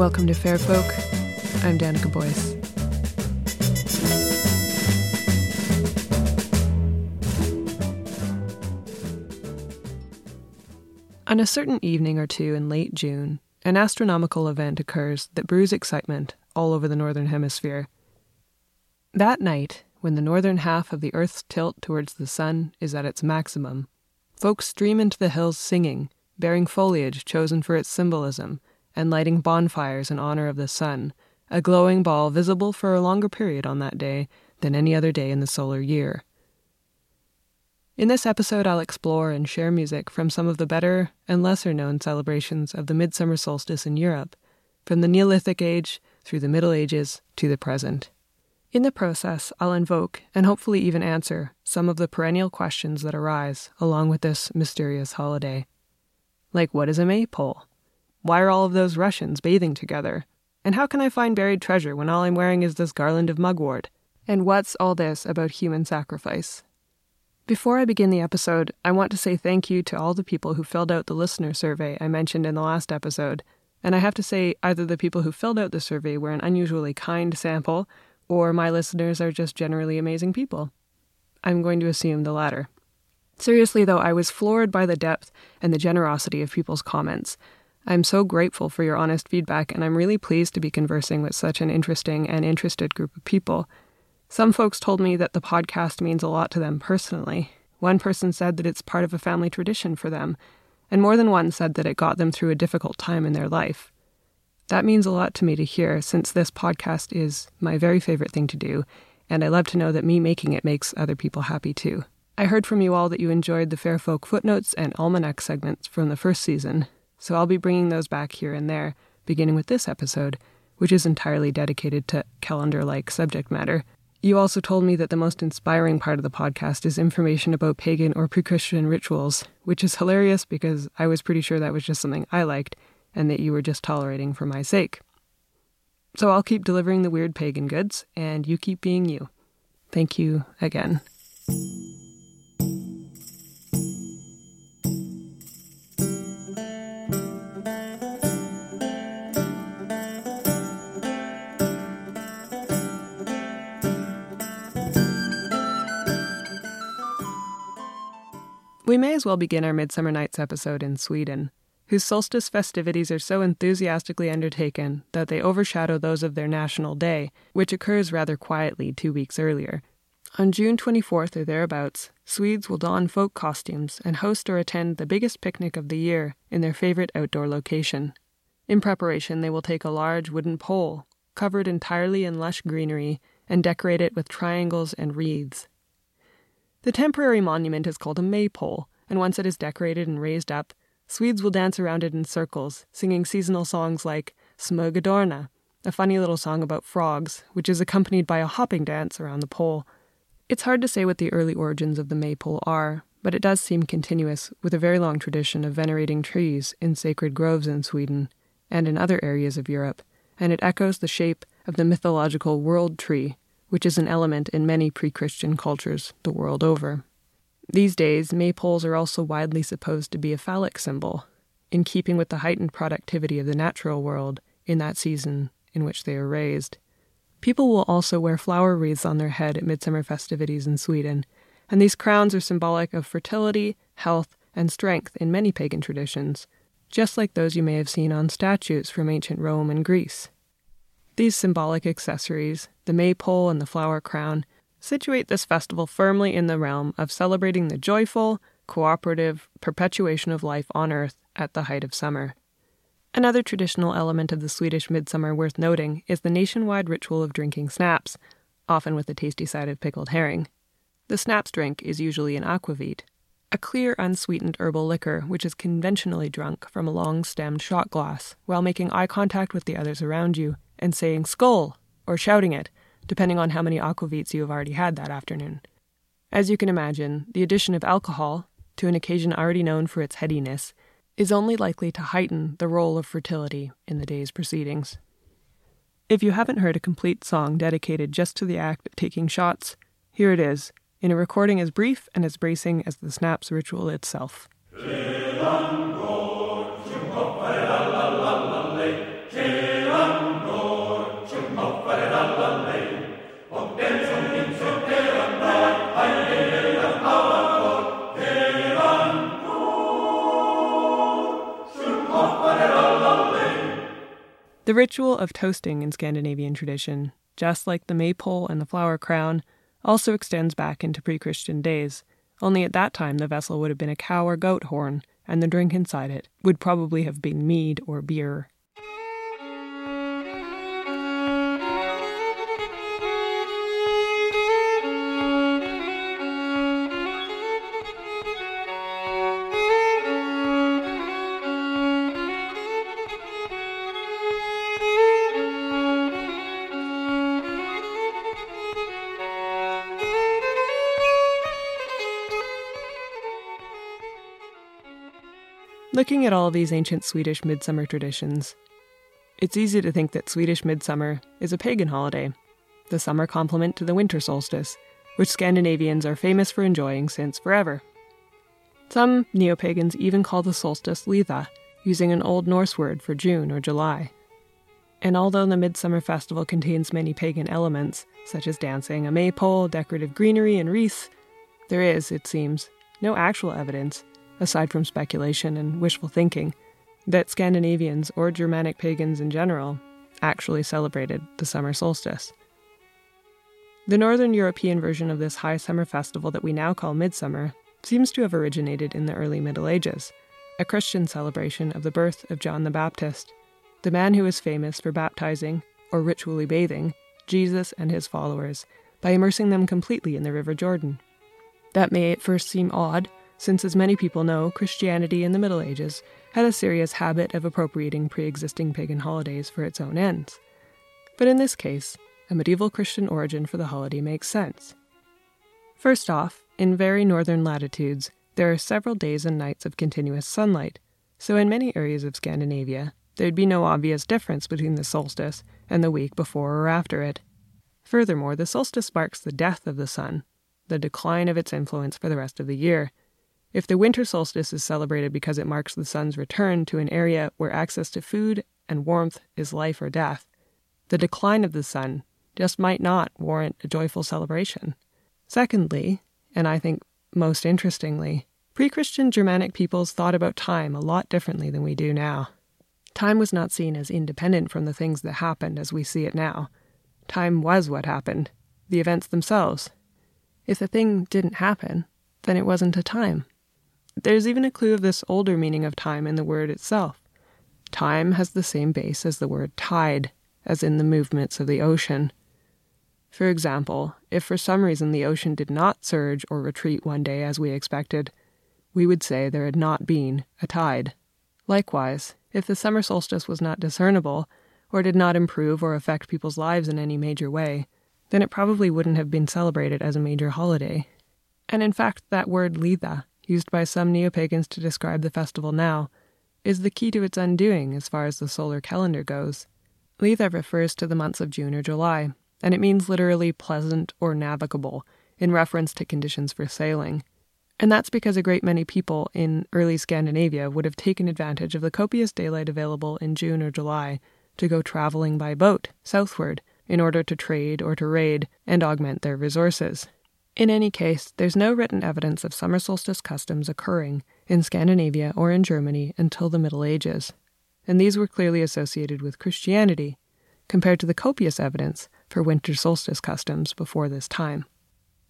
Welcome to Fair Folk. I'm Danica Boyce. On a certain evening or two in late June, an astronomical event occurs that brews excitement all over the Northern Hemisphere. That night, when the northern half of the Earth's tilt towards the sun is at its maximum, folks stream into the hills singing, bearing foliage chosen for its symbolism, and lighting bonfires in honor of the sun, a glowing ball visible for a longer period on that day than any other day in the solar year. In this episode, I'll explore and share music from some of the better and lesser known celebrations of the midsummer solstice in Europe, from the Neolithic Age through the Middle Ages to the present. In the process, I'll invoke and hopefully even answer some of the perennial questions that arise along with this mysterious holiday. Like, what is a maypole? Why are all of those Russians bathing together? And how can I find buried treasure when all I'm wearing is this garland of mugwort? And what's all this about human sacrifice? Before I begin the episode, I want to say thank you to all the people who filled out the listener survey I mentioned in the last episode. And I have to say, either the people who filled out the survey were an unusually kind sample, or my listeners are just generally amazing people. I'm going to assume the latter. Seriously, though, I was floored by the depth and the generosity of people's comments. I'm so grateful for your honest feedback, and I'm really pleased to be conversing with such an interesting and interested group of people. Some folks told me that the podcast means a lot to them personally. One person said that it's part of a family tradition for them, and more than one said that it got them through a difficult time in their life. That means a lot to me to hear, since this podcast is my very favorite thing to do, and I love to know that me making it makes other people happy too. I heard from you all that you enjoyed the Fair Folk footnotes and almanac segments from the first season, so I'll be bringing those back here and there, beginning with this episode, which is entirely dedicated to calendar like subject matter. You also told me that the most inspiring part of the podcast is information about pagan or pre Christian rituals, which is hilarious because I was pretty sure that was just something I liked and that you were just tolerating for my sake. So I'll keep delivering the weird pagan goods, and you keep being you. Thank you again. We may as well begin our Midsummer Nights episode in Sweden whose solstice festivities are so enthusiastically undertaken that they overshadow those of their national day, which occurs rather quietly two weeks earlier. On June 24th or thereabouts, Swedes will don folk costumes and host or attend the biggest picnic of the year in their favorite outdoor location. In preparation, they will take a large wooden pole, covered entirely in lush greenery, and decorate it with triangles and wreaths. The temporary monument is called a maypole, and once it is decorated and raised up, Swedes will dance around it in circles, singing seasonal songs like Små grodorna, a funny little song about frogs, which is accompanied by a hopping dance around the pole. It's hard to say what the early origins of the maypole are, but it does seem continuous with a very long tradition of venerating trees in sacred groves in Sweden and in other areas of Europe, and it echoes the shape of the mythological world tree, which is an element in many pre Christian cultures the world over. These days, maypoles are also widely supposed to be a phallic symbol, in keeping with the heightened productivity of the natural world in that season in which they are raised. People will also wear flower wreaths on their head at midsummer festivities in Sweden, and these crowns are symbolic of fertility, health, and strength in many pagan traditions, just like those you may have seen on statues from ancient Rome and Greece. These symbolic accessories, the maypole and the flower crown, situate this festival firmly in the realm of celebrating the joyful, cooperative perpetuation of life on Earth at the height of summer. Another traditional element of the Swedish midsummer worth noting is the nationwide ritual of drinking snaps, often with a tasty side of pickled herring. The snaps drink is usually an aquavit, a clear, unsweetened herbal liquor which is conventionally drunk from a long stemmed shot glass while making eye contact with the others around you and saying skål or shouting it depending on how many aquavits you have already had that afternoon. As you can imagine, the addition of alcohol, to an occasion already known for its headiness, is only likely to heighten the role of fertility in the day's proceedings. If you haven't heard a complete song dedicated just to the act of taking shots, here it is, in a recording as brief and as bracing as the snaps ritual itself. The ritual of toasting in Scandinavian tradition, just like the maypole and the flower crown, also extends back into pre Christian days, only at that time the vessel would have been a cow or goat horn, and the drink inside it would probably have been mead or beer. Looking at all these ancient Swedish midsummer traditions, it's easy to think that Swedish midsummer is a pagan holiday, the summer complement to the winter solstice, which Scandinavians are famous for enjoying since forever. Some neo pagans even call the solstice Litha, using an Old Norse word for June or July. And although the Midsummer Festival contains many pagan elements, such as dancing, a maypole, decorative greenery, and wreaths, there is, it seems, no actual evidence aside from speculation and wishful thinking, that Scandinavians or Germanic pagans in general actually celebrated the summer solstice. The Northern European version of this high summer festival that we now call Midsummer seems to have originated in the early Middle Ages, a Christian celebration of the birth of John the Baptist, the man who was famous for baptizing, or ritually bathing, Jesus and his followers by immersing them completely in the River Jordan. That may at first seem odd, since, as many people know, Christianity in the Middle Ages had a serious habit of appropriating pre existing pagan holidays for its own ends. But in this case, a medieval Christian origin for the holiday makes sense. First off, in very northern latitudes, there are several days and nights of continuous sunlight, so in many areas of Scandinavia, there'd be no obvious difference between the solstice and the week before or after it. Furthermore, the solstice marks the death of the sun, the decline of its influence for the rest of the year, if the winter solstice is celebrated because it marks the sun's return to an area where access to food and warmth is life or death, the decline of the sun just might not warrant a joyful celebration. Secondly, and I think most interestingly, pre Christian Germanic peoples thought about time a lot differently than we do now. Time was not seen as independent from the things that happened as we see it now. Time was what happened, the events themselves. If the thing didn't happen, then it wasn't a time. There's even a clue of this older meaning of time in the word itself. Time has the same base as the word tide, as in the movements of the ocean. For example, if for some reason the ocean did not surge or retreat one day as we expected, we would say there had not been a tide. Likewise, if the summer solstice was not discernible, or did not improve or affect people's lives in any major way, then it probably wouldn't have been celebrated as a major holiday. And in fact, that word litha used by some neo pagans to describe the festival now, is the key to its undoing as far as the solar calendar goes. Litha refers to the months of June or July, and it means literally pleasant or navigable, in reference to conditions for sailing. And that's because a great many people in early Scandinavia would have taken advantage of the copious daylight available in June or July to go traveling by boat southward in order to trade or to raid and augment their resources. In any case, there's no written evidence of summer solstice customs occurring in Scandinavia or in Germany until the Middle Ages, and these were clearly associated with Christianity, compared to the copious evidence for winter solstice customs before this time.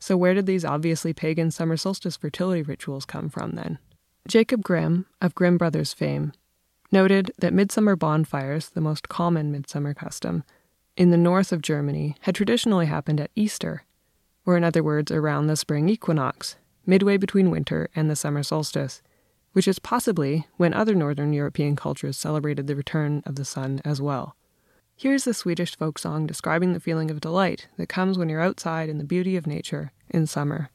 So, where did these obviously pagan summer solstice fertility rituals come from then? Jacob Grimm, of Grimm Brothers fame, noted that midsummer bonfires, the most common midsummer custom, in the north of Germany had traditionally happened at Easter or in other words, around the spring equinox, midway between winter and the summer solstice, which is possibly when other northern European cultures celebrated the return of the sun as well. Here's the Swedish folk song describing the feeling of delight that comes when you're outside in the beauty of nature in summer.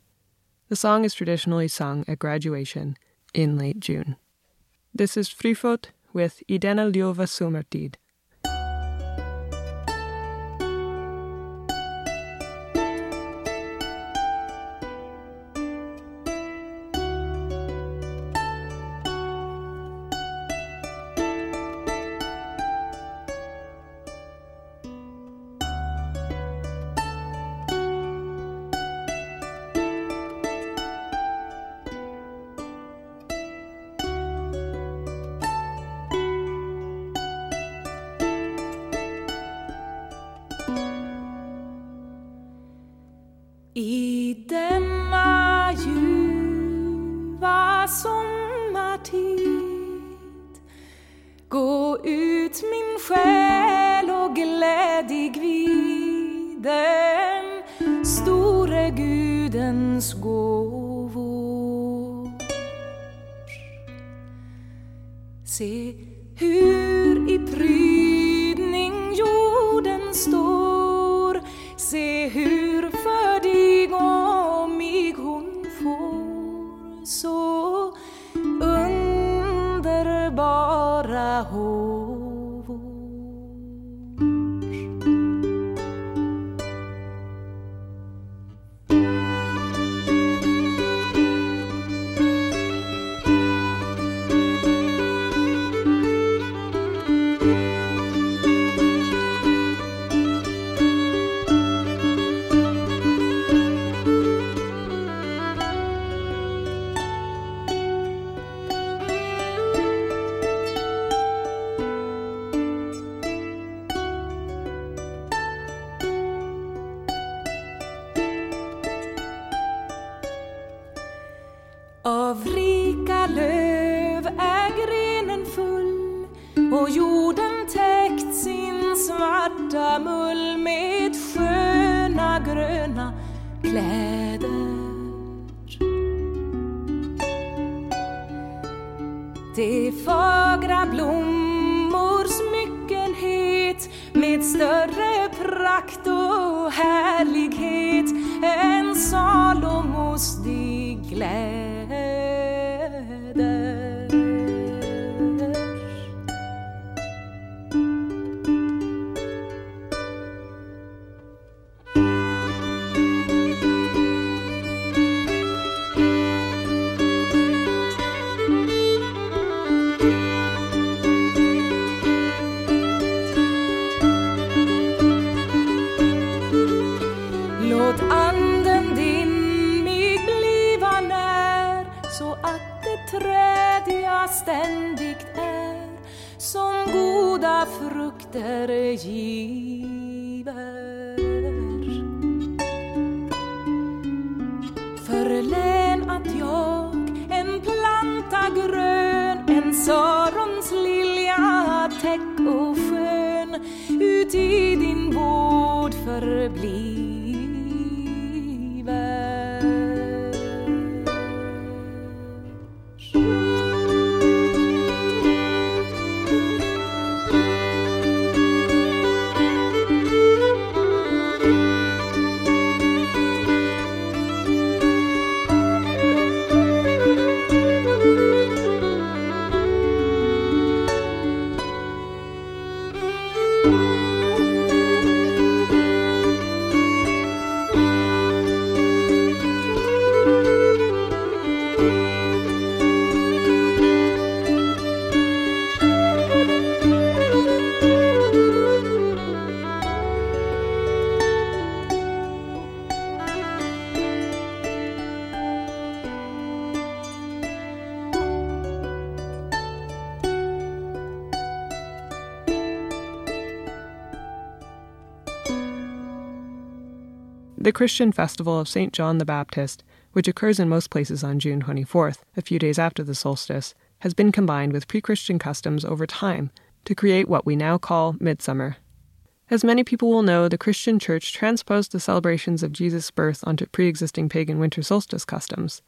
The song is traditionally sung at graduation in late June. This is Frifot with I denna ljuva Sörons lilja täck och skön uti din vård förblir Christian festival of St. John the Baptist, which occurs in most places on June 24th, a few days after the solstice, has been combined with pre Christian customs over time to create what we now call midsummer. As many people will know, the Christian Church transposed the celebrations of Jesus' birth onto pre existing pagan winter solstice customs.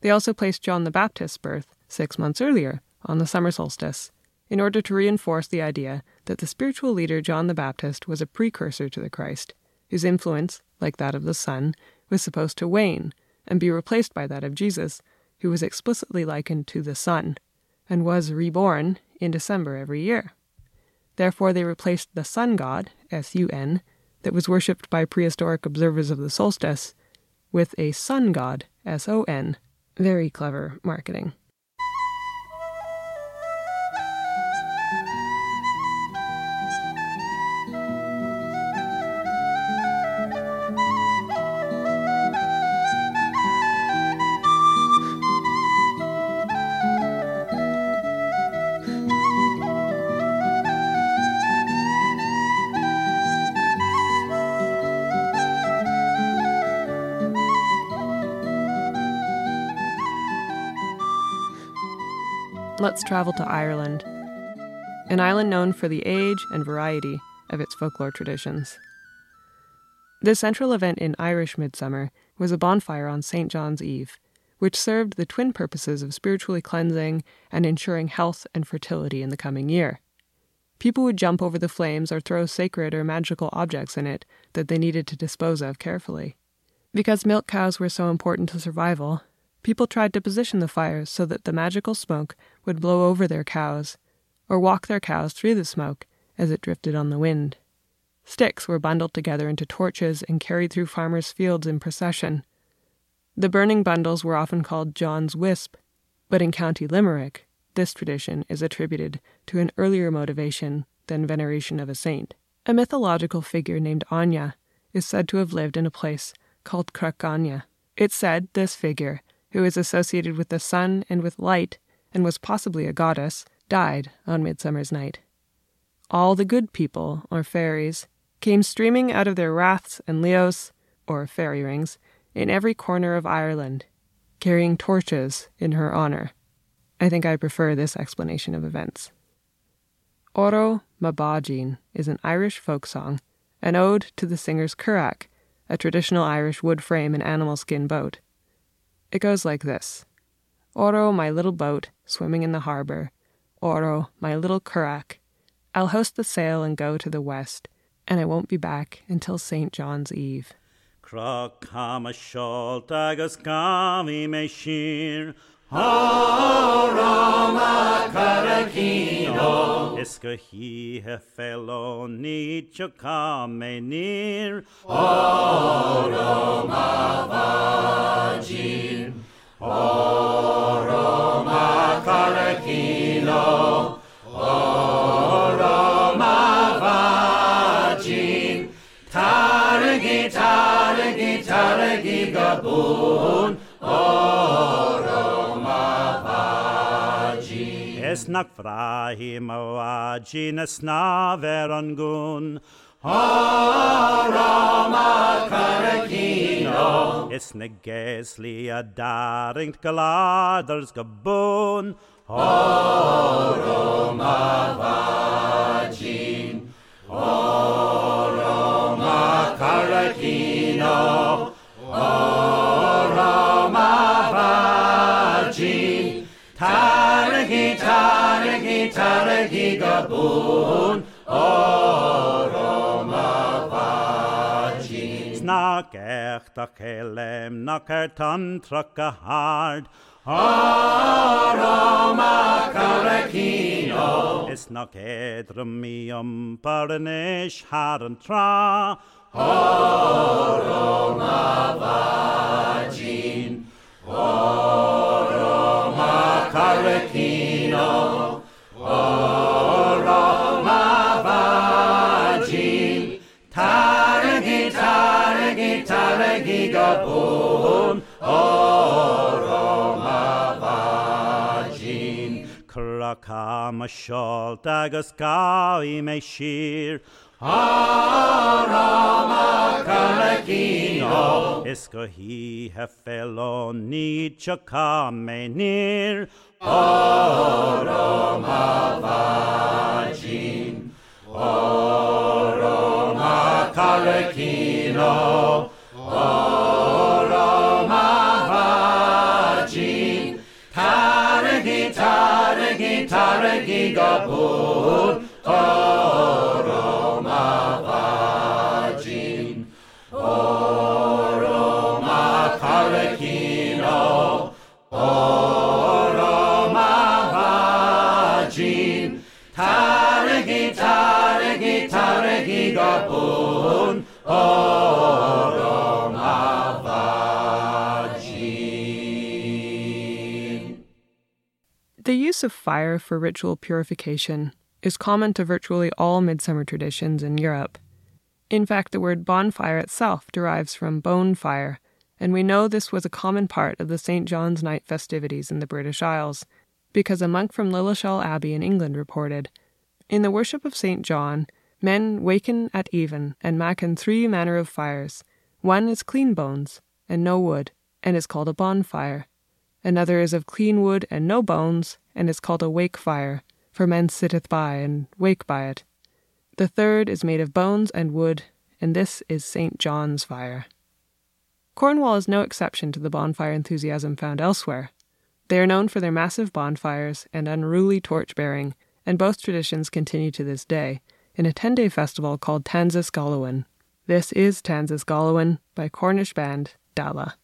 They also placed John the Baptist's birth, six months earlier, on the summer solstice, in order to reinforce the idea that the spiritual leader John the Baptist was a precursor to the Christ, whose influence, like that of the sun, was supposed to wane and be replaced by that of Jesus, who was explicitly likened to the sun, and was reborn in December every year. Therefore, they replaced the sun god, S U N, that was worshipped by prehistoric observers of the solstice, with a sun god, S O N. Very clever marketing. Let's travel to Ireland, an island known for the age and variety of its folklore traditions. The central event in Irish Midsummer was a bonfire on St. John's Eve, which served the twin purposes of spiritually cleansing and ensuring health and fertility in the coming year. People would jump over the flames or throw sacred or magical objects in it that they needed to dispose of carefully. Because milk cows were so important to survival, people tried to position the fires so that the magical smoke would blow over their cows, or walk their cows through the smoke as it drifted on the wind. Sticks were bundled together into torches and carried through farmers' fields in procession. The burning bundles were often called John's Wisp, but in County Limerick, this tradition is attributed to an earlier motivation than veneration of a saint. A mythological figure named Anya is said to have lived in a place called Crackanya. It's said this figure, who is associated with the sun and with light and was possibly a goddess, died on Midsummer's Night. All the good people, or fairies, came streaming out of their raths and leos, or fairy rings, in every corner of Ireland, carrying torches in her honor. I think I prefer this explanation of events. Oro Mabajin is an Irish folk song, an ode to the singer's curragh, a traditional Irish wood frame and animal skin boat. It goes like this Oro, my little boat, swimming in the harbor. Oro, my little currach. I'll host the sail and go to the west, and I won't be back until St. John's Eve. Crocam a shalt agus gavi me shir. Harama karakino. Iska he he fellow need chakam me near. Harama vajin. Harama karakino. Harama Es nach frahim awajin es na veron gun. Harama karakino. Es ne gesli a daringt galaders gabun. Harama vajin. Harama karakino. Taragi, taragi gabun. Oroma vajin. Snak echt a kelem, nak er tantrak a hard. Aroma karakino. Is nak edremium paranish haran tra. Aroma vajin. Aroma karakino. Aroma vajin. Taragi, taragi, taragi gabun. Aroma vajin. Krakam a shalt agus gawi me shir. Arama karakino. Iska he he fellow need chakam me near. Aroma vajin. Aroma karakino. Aroma vajin. Taragi, taragi, taragi gabun. Use of fire for ritual purification is common to virtually all midsummer traditions in Europe. In fact, the word bonfire itself derives from bone fire, and we know this was a common part of the St. John's Night festivities in the British Isles, because a monk from Lilleshall Abbey in England reported In the worship of St. John, men waken at even and maken three manner of fires. One is clean bones, and no wood, and is called a bonfire. Another is of clean wood and no bones, and is called a wake fire, for men sitteth by and wake by it. The third is made of bones and wood, and this is St. John's fire. Cornwall is no exception to the bonfire enthusiasm found elsewhere. They are known for their massive bonfires and unruly torch bearing, and both traditions continue to this day in a 10 day festival called Tansys Golowan. This is Tansys Golowan by Cornish band Dalla.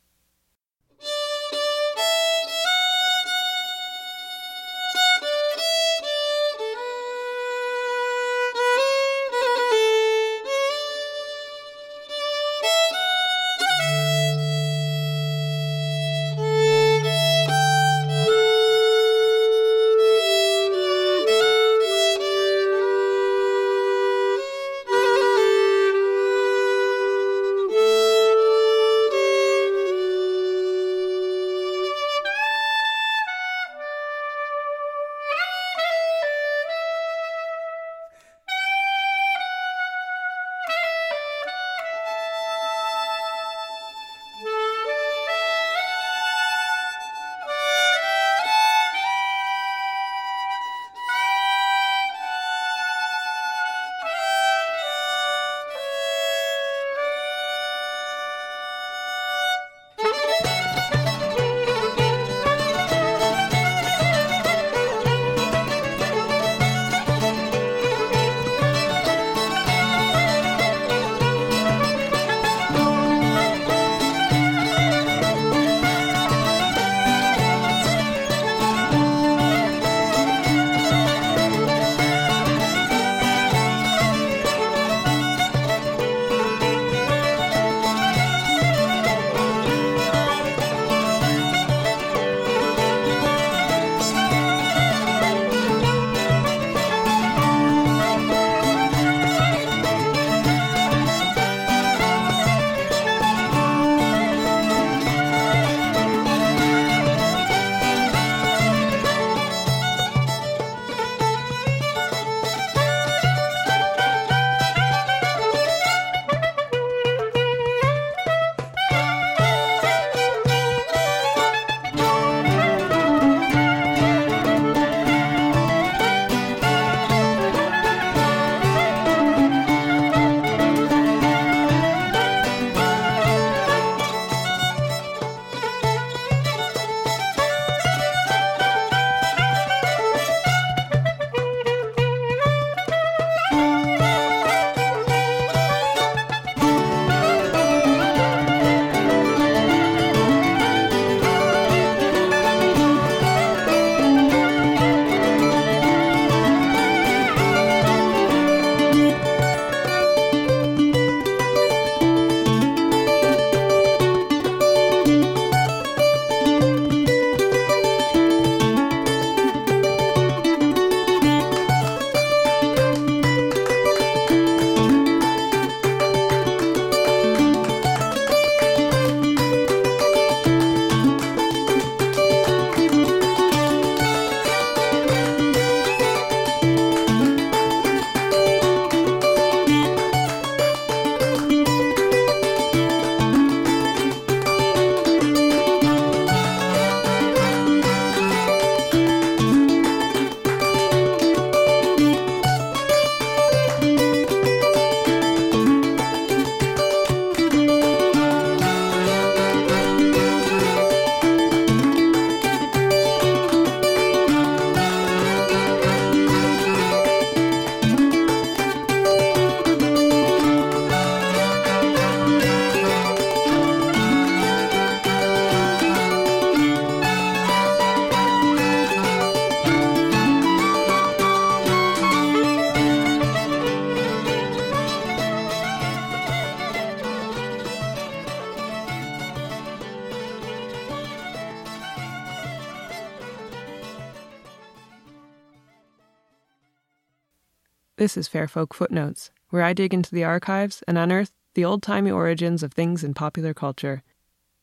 This is Fairfolk Footnotes, where I dig into the archives and unearth the old timey origins of things in popular culture.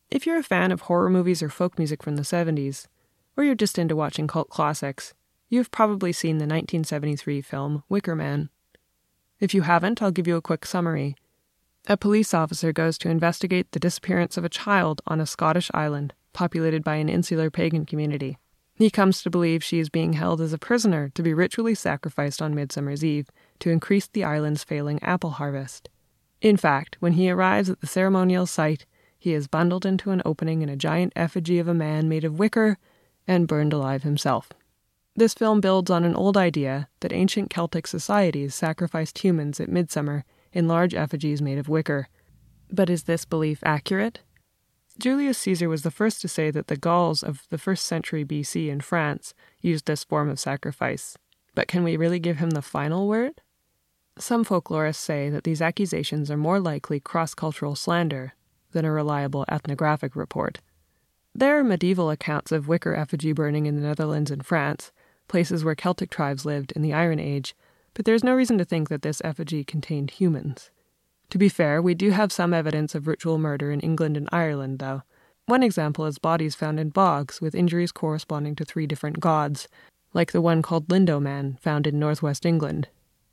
If you're a fan of horror movies or folk music from the 70s, or you're just into watching cult classics, you've probably seen the 1973 film Wicker Man. If you haven't, I'll give you a quick summary. A police officer goes to investigate the disappearance of a child on a Scottish island populated by an insular pagan community. He comes to believe she is being held as a prisoner to be ritually sacrificed on Midsummer's Eve to increase the island's failing apple harvest. In fact, when he arrives at the ceremonial site, he is bundled into an opening in a giant effigy of a man made of wicker and burned alive himself. This film builds on an old idea that ancient Celtic societies sacrificed humans at midsummer in large effigies made of wicker. But is this belief accurate? Julius Caesar was the first to say that the Gauls of the first century BC in France used this form of sacrifice. But can we really give him the final word? Some folklorists say that these accusations are more likely cross cultural slander than a reliable ethnographic report. There are medieval accounts of wicker effigy burning in the Netherlands and France, places where Celtic tribes lived in the Iron Age, but there's no reason to think that this effigy contained humans. To be fair, we do have some evidence of ritual murder in England and Ireland, though. One example is bodies found in bogs with injuries corresponding to three different gods, like the one called Lindow Man found in northwest England.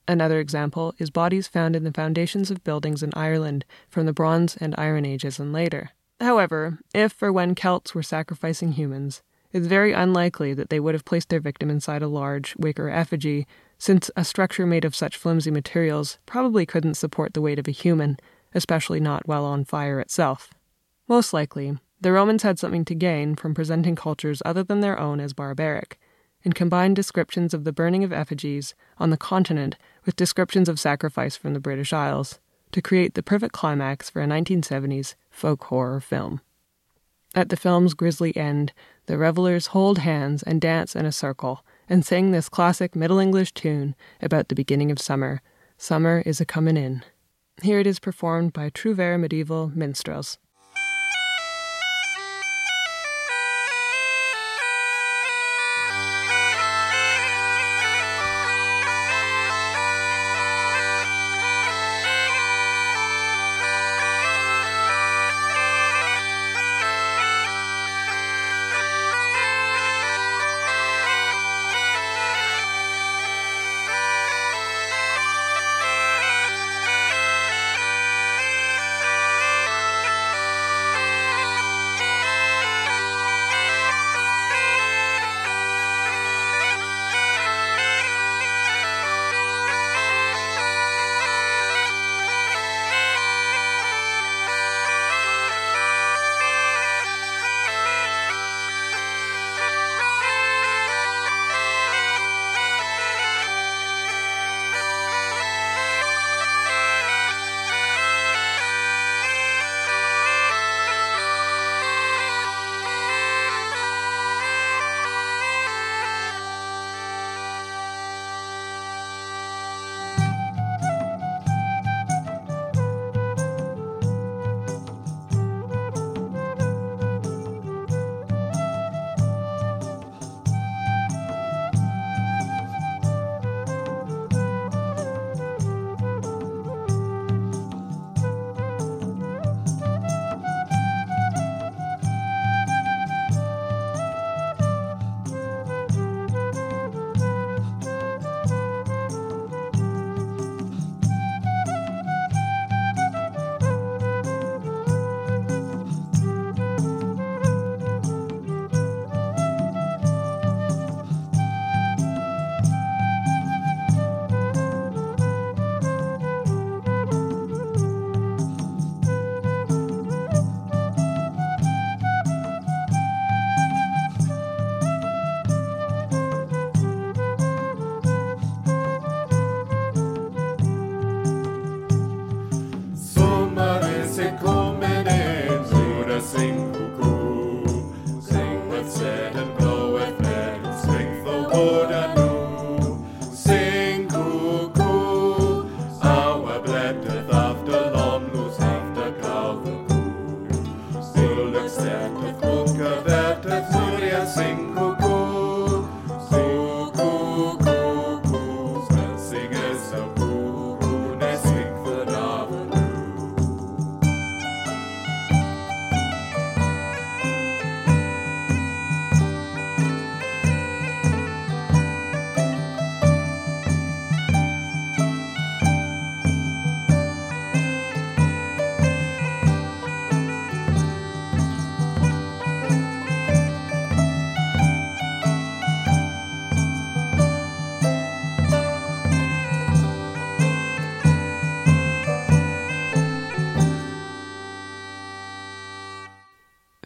Another example is bodies found in the foundations of buildings in Ireland from the Bronze and Iron Ages and later. However, if or when Celts were sacrificing humans, it's very unlikely that they would have placed their victim inside a large wicker effigy since a structure made of such flimsy materials probably couldn't support the weight of a human, especially not while on fire itself. Most likely, the Romans had something to gain from presenting cultures other than their own as barbaric, and combined descriptions of the burning of effigies on the continent with descriptions of sacrifice from the British Isles to create the perfect climax for a 1970s folk horror film. At the film's grisly end, the revelers hold hands and dance in a circle and sang this classic Middle English tune about the beginning of summer. Summer is a comin' in. Here it is performed by Trouvere medieval minstrels.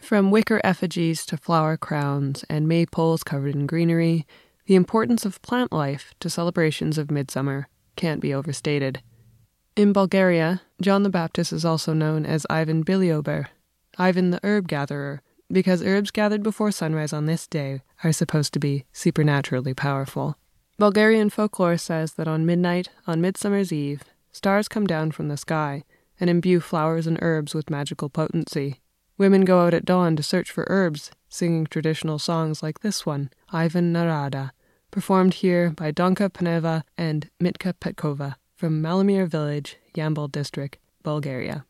From wicker effigies to flower crowns and maypoles covered in greenery, the importance of plant life to celebrations of midsummer can't be overstated. In Bulgaria, John the Baptist is also known as Ivan Biliober, Ivan the herb gatherer, because herbs gathered before sunrise on this day are supposed to be supernaturally powerful. Bulgarian folklore says that on midnight, on Midsummer's Eve, stars come down from the sky and imbue flowers and herbs with magical potency. Women go out at dawn to search for herbs, singing traditional songs like this one, Ivan Narada, performed here by Donka Paneva and Mitka Petkova from Malomir village, Yambol district, Bulgaria.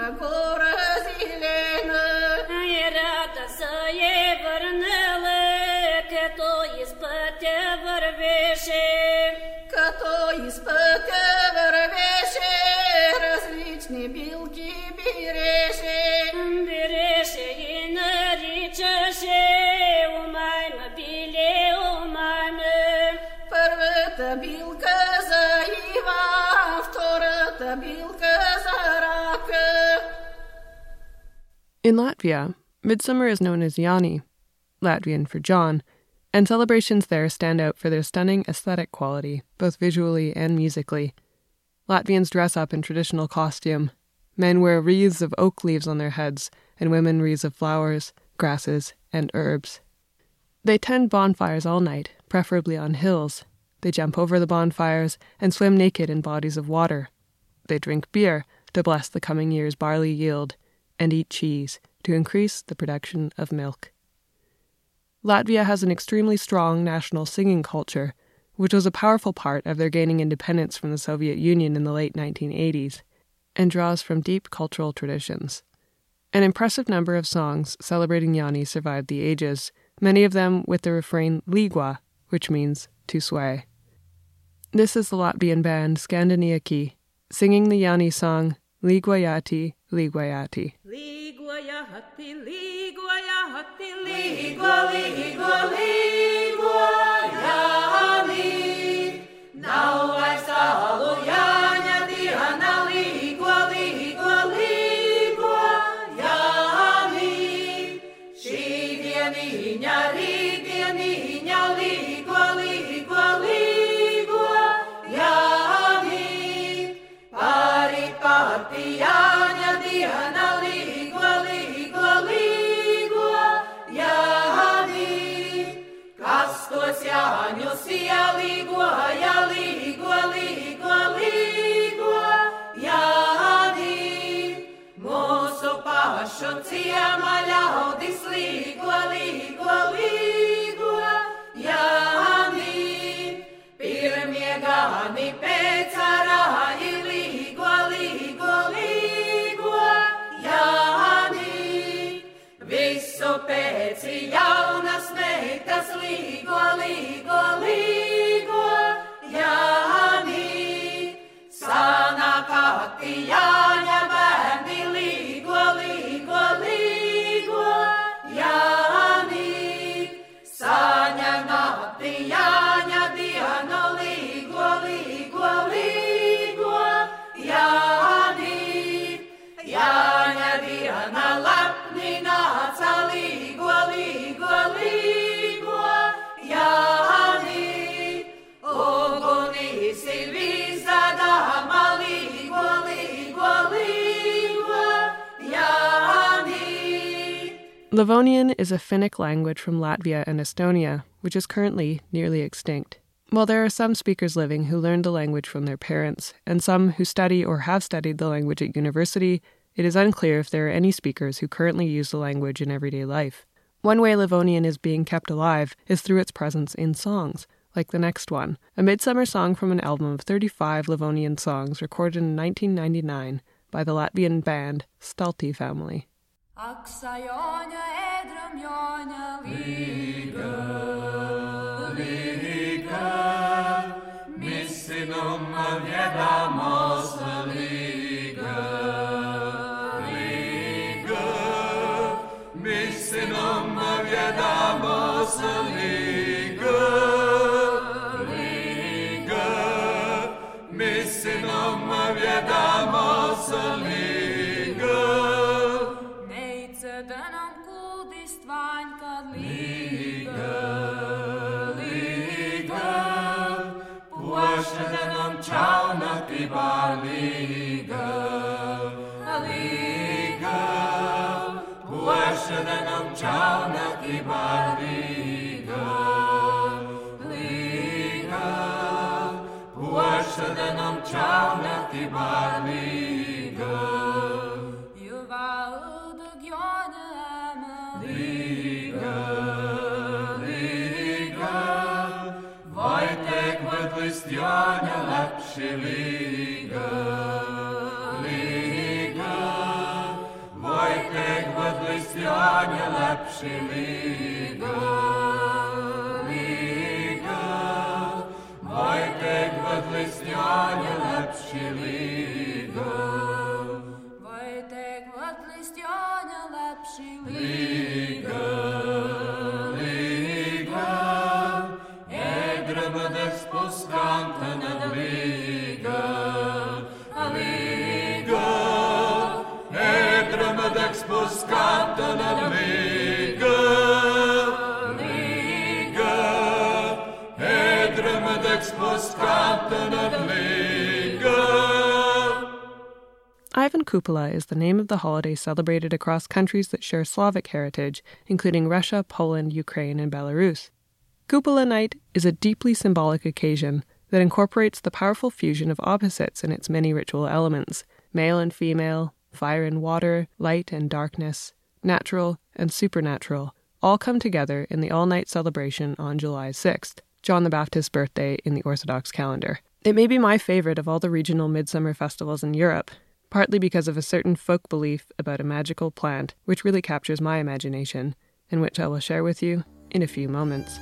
Микура зелена, і а рада кто из като іспите кто из іспите вервиши, различные белки береши, береши и нарічеши, умайма білі, умайми. Перва та білка заїва, втора та білка заїва, In Latvia, midsummer is known as Yani, Latvian for John, and celebrations there stand out for their stunning aesthetic quality, both visually and musically. Latvians dress up in traditional costume. Men wear wreaths of oak leaves on their heads, and women wreaths of flowers, grasses, and herbs. They tend bonfires all night, preferably on hills. They jump over the bonfires and swim naked in bodies of water. They drink beer to bless the coming year's barley yield, and eat cheese to increase the production of milk. Latvia has an extremely strong national singing culture, which was a powerful part of their gaining independence from the Soviet Union in the late 1980s, and draws from deep cultural traditions. An impressive number of songs celebrating Yani survived the ages, many of them with the refrain Līgo, which means to sway. This is the Latvian band Skandinieki, singing the Yani song Liguayati, Liguayati. Liguayati, Liguayati, Ligua, Ligua, Liguayani. Now I saw Yana pašu ciema ļaudis Livonian is a Finnic language from Latvia and Estonia, which is currently nearly extinct. While there are some speakers living who learned the language from their parents, and some who study or have studied the language at university, it is unclear if there are any speakers who currently use the language in everyday life. One way Livonian is being kept alive is through its presence in songs, like the next one, a midsummer song from an album of 35 Livonian songs recorded in 1999 by the Latvian band Stalti Family. Аксайоня, Эдрам, Йоня, Лига. Silliga, Liga, Wojtek Wodleścianie lepszy Liga, Liga, Wojtek Wodleścianie lepszy Liga. Ivan Kupala is the name of the holiday celebrated across countries that share Slavic heritage, including Russia, Poland, Ukraine, and Belarus. Kupala Night is a deeply symbolic occasion that incorporates the powerful fusion of opposites in its many ritual elements male and female, fire and water, light and darkness, natural and supernatural, all come together in the all night celebration on July 6th, John the Baptist's birthday in the Orthodox calendar. It may be my favorite of all the regional midsummer festivals in Europe, partly because of a certain folk belief about a magical plant which really captures my imagination, and which I will share with you in a few moments.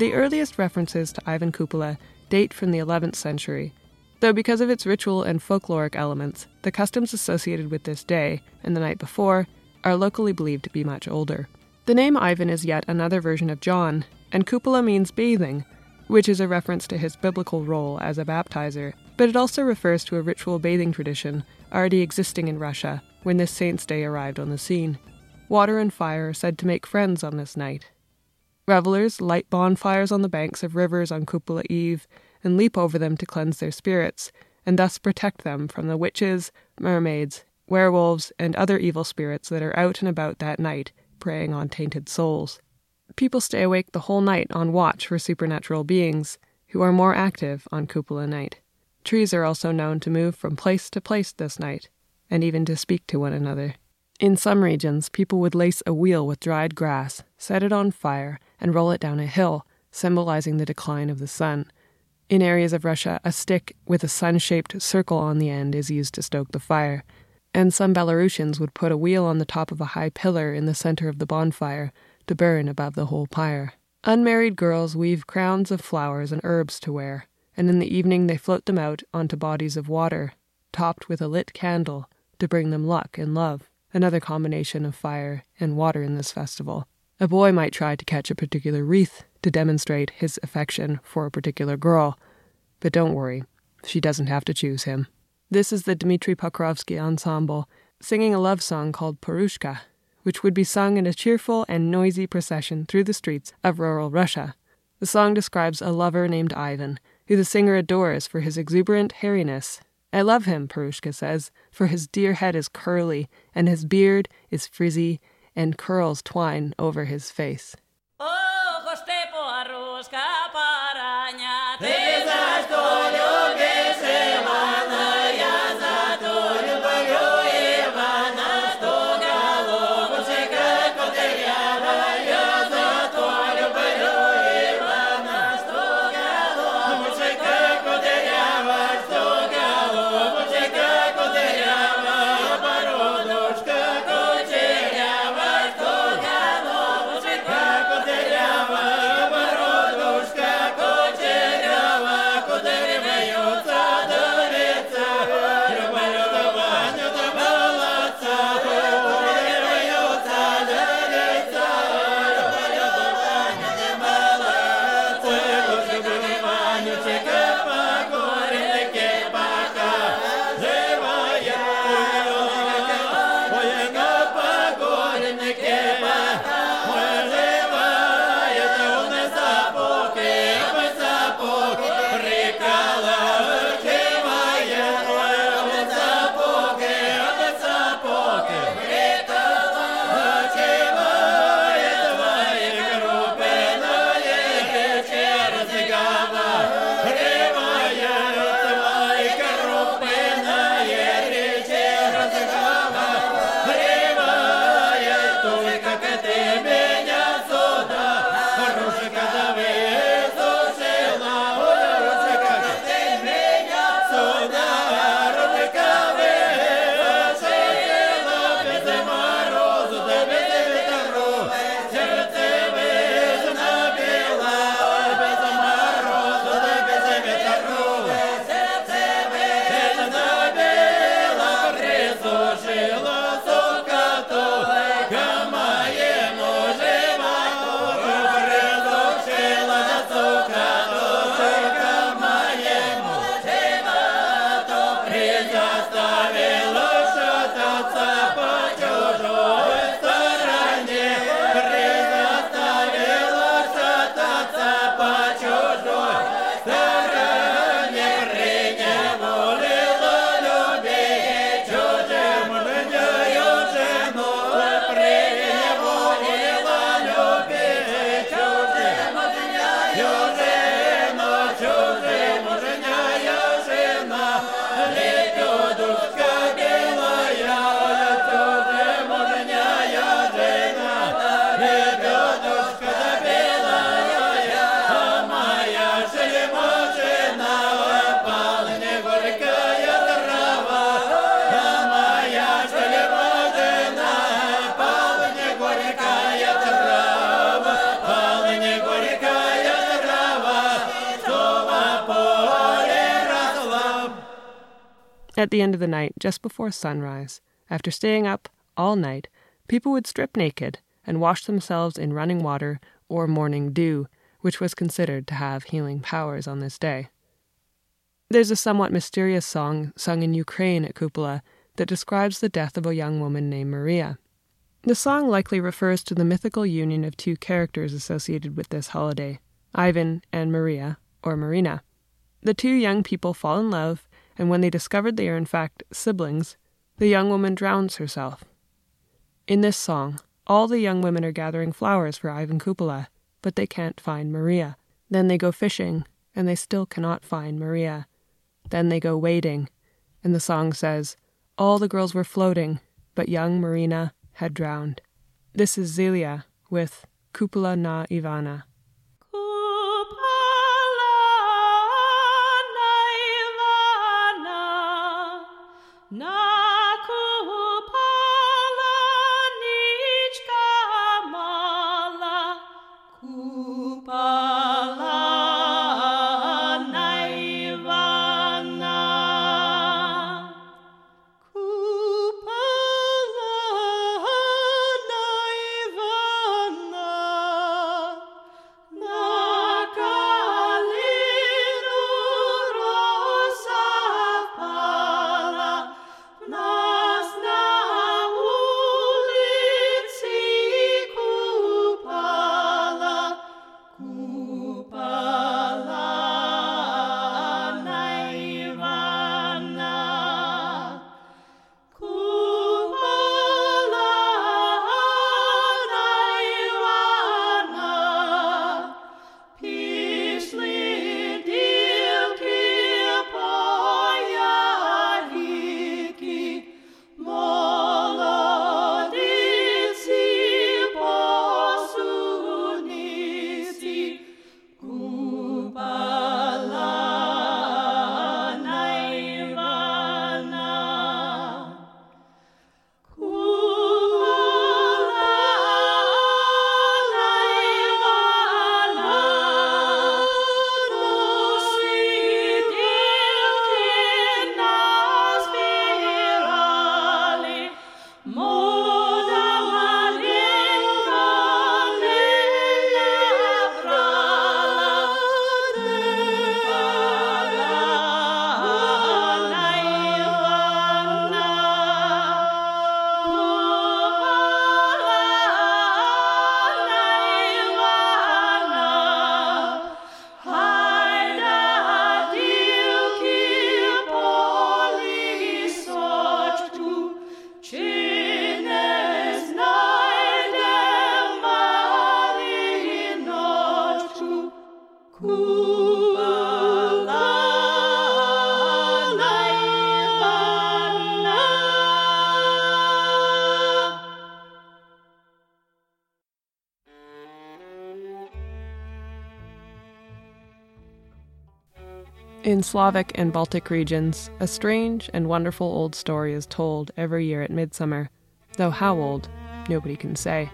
The earliest references to Ivan Kupala date from the 11th century, though because of its ritual and folkloric elements, the customs associated with this day and the night before are locally believed to be much older. The name Ivan is yet another version of John, and Kupala means bathing, which is a reference to his biblical role as a baptizer, but it also refers to a ritual bathing tradition already existing in Russia when this saint's day arrived on the scene. Water and fire are said to make friends on this night, Revelers light bonfires on the banks of rivers on Kupala Eve and leap over them to cleanse their spirits, and thus protect them from the witches, mermaids, werewolves, and other evil spirits that are out and about that night, preying on tainted souls. People stay awake the whole night on watch for supernatural beings, who are more active on Kupala night. Trees are also known to move from place to place this night, and even to speak to one another. In some regions, people would lace a wheel with dried grass, set it on fire, and roll it down a hill, symbolizing the decline of the sun. In areas of Russia, a stick with a sun shaped circle on the end is used to stoke the fire, and some Belarusians would put a wheel on the top of a high pillar in the center of the bonfire to burn above the whole pyre. Unmarried girls weave crowns of flowers and herbs to wear, and in the evening they float them out onto bodies of water, topped with a lit candle to bring them luck and love, another combination of fire and water in this festival. A boy might try to catch a particular wreath to demonstrate his affection for a particular girl, but don't worry, she doesn't have to choose him. This is the Dmitry Pokrovsky Ensemble singing a love song called Porushka, which would be sung in a cheerful and noisy procession through the streets of rural Russia. The song describes a lover named Ivan, who the singer adores for his exuberant hairiness. I love him, Perushka says, for his dear head is curly, and his beard is frizzy, and curls twine over his face. At the end of the night, just before sunrise, after staying up all night, people would strip naked and wash themselves in running water or morning dew, which was considered to have healing powers on this day. There's a somewhat mysterious song sung in Ukraine at Kupala that describes the death of a young woman named Maria. The song likely refers to the mythical union of two characters associated with this holiday, Ivan and Maria, or Marina. The two young people fall in love and when they discovered they are in fact siblings, the young woman drowns herself. In this song, all the young women are gathering flowers for Ivan Kupala, but they can't find Maria. Then they go fishing, and they still cannot find Maria. Then they go wading, and the song says, All the girls were floating, but young Marina had drowned. This is Zelia with Kupala na Ivana. In Slavic and Baltic regions, a strange and wonderful old story is told every year at midsummer, though how old, nobody can say.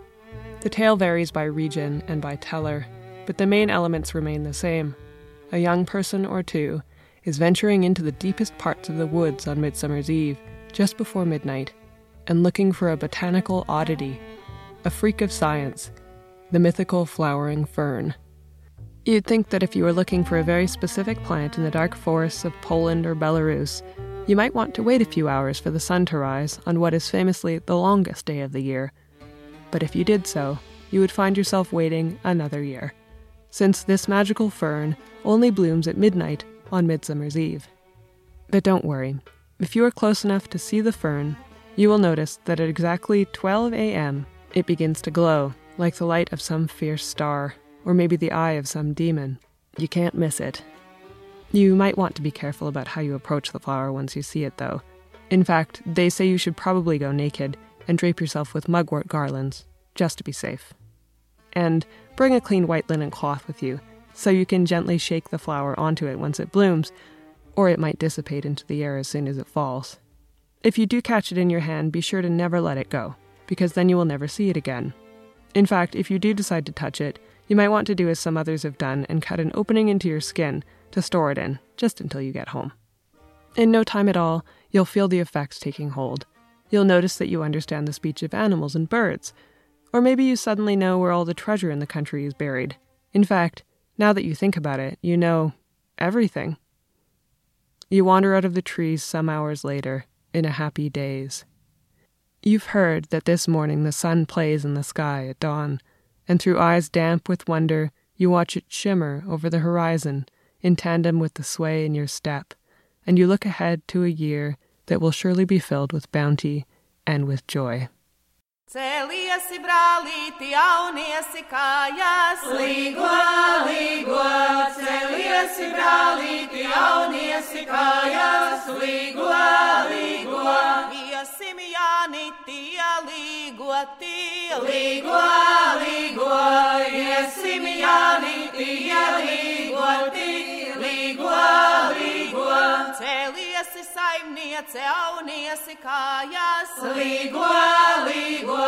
The tale varies by region and by teller, but the main elements remain the same. A young person or two is venturing into the deepest parts of the woods on Midsummer's Eve, just before midnight, and looking for a botanical oddity, a freak of science, the mythical flowering fern. You'd think that if you were looking for a very specific plant in the dark forests of Poland or Belarus, You might want to wait a few hours for the sun to rise on what is famously the longest day of the year. But if you did so, you would find yourself waiting another year, since this magical fern only blooms at midnight on Midsummer's Eve. But don't worry, if you are close enough to see the fern, you will notice that at exactly 12 a.m., it begins to glow like the light of some fierce star, or maybe the eye of some demon. You can't miss it. You might want to be careful about how you approach the flower once you see it, though. In fact, they say you should probably go naked and drape yourself with mugwort garlands, just to be safe. And bring a clean white linen cloth with you, so you can gently shake the flower onto it once it blooms, or it might dissipate into the air as soon as it falls. If you do catch it in your hand, be sure to never let it go, because then you will never see it again. In fact, if you do decide to touch it, you might want to do as some others have done and cut an opening into your skin to store it in, just until you get home. In no time at all, you'll feel the effects taking hold. You'll notice that you understand the speech of animals and birds. Or maybe you suddenly know where all the treasure in the country is buried. In fact, now that you think about it, you know everything. You wander out of the trees some hours later, in a happy daze. You've heard that this morning the sun plays in the sky at dawn, and through eyes damp with wonder, you watch it shimmer over the horizon in tandem with the sway in your step, and you look ahead to a year that will surely be filled with bounty and with joy. Jāniti, jālīgoti, līgo, līgo, iesim jānīti, jālīgoti, līgo, līgo, celiesi saimniece, jauniesi kājās, līgo, līgo,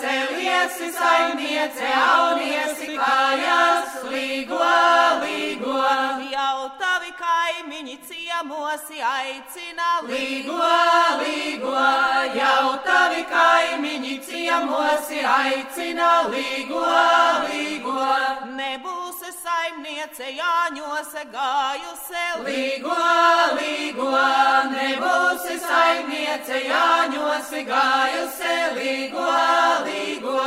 celiesi saimniece, jauniesi kājās, līgo, līgo, jau tavi kaimiņi ciemosi aicina, līgo, līgo, ciemosi aicina, līgo, līgo, nebūsi saimniece, jāņose gājuse, līgo, līgo, nebūsi saimniece, jāņosi gājusi, līgo, līgo,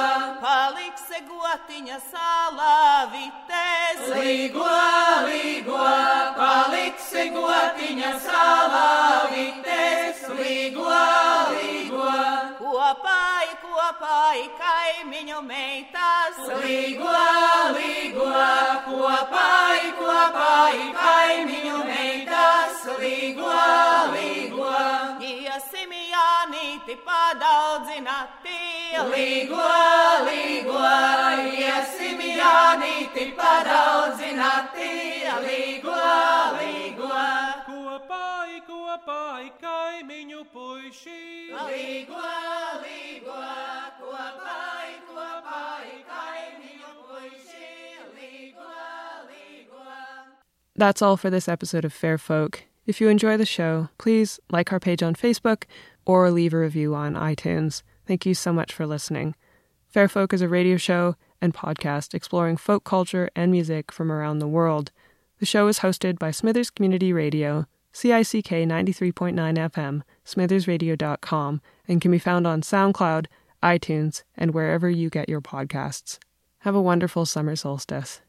paliksi gotiņa salā vitēs, līgo, līgo, paliksi gotiņa salā vites, līgo, līgo, kopā, kopā kaimiņu meitas, līgo, līgo, kopā, kopā, kaimiņu meitas, līgo, līgo, iesim jānīti padaudzināti, līgo, līgo, iesim jānīti padaudzināti, līgo, līgo, Kopai, kopai, kaimiņu puiši. līgo, līgo, kopā, kopā, kaimiņu puiši, līgo, līgo. That's all for this episode of Fair Folk. If you enjoy the show, please like our page on Facebook or leave a review on iTunes. Thank you so much for listening. Fair Folk is a radio show and podcast exploring folk culture and music from around the world. The show is hosted by Smithers Community Radio, CICK 93.9 FM, smithersradio.com, and can be found on SoundCloud, iTunes, and wherever you get your podcasts. Have a wonderful summer solstice.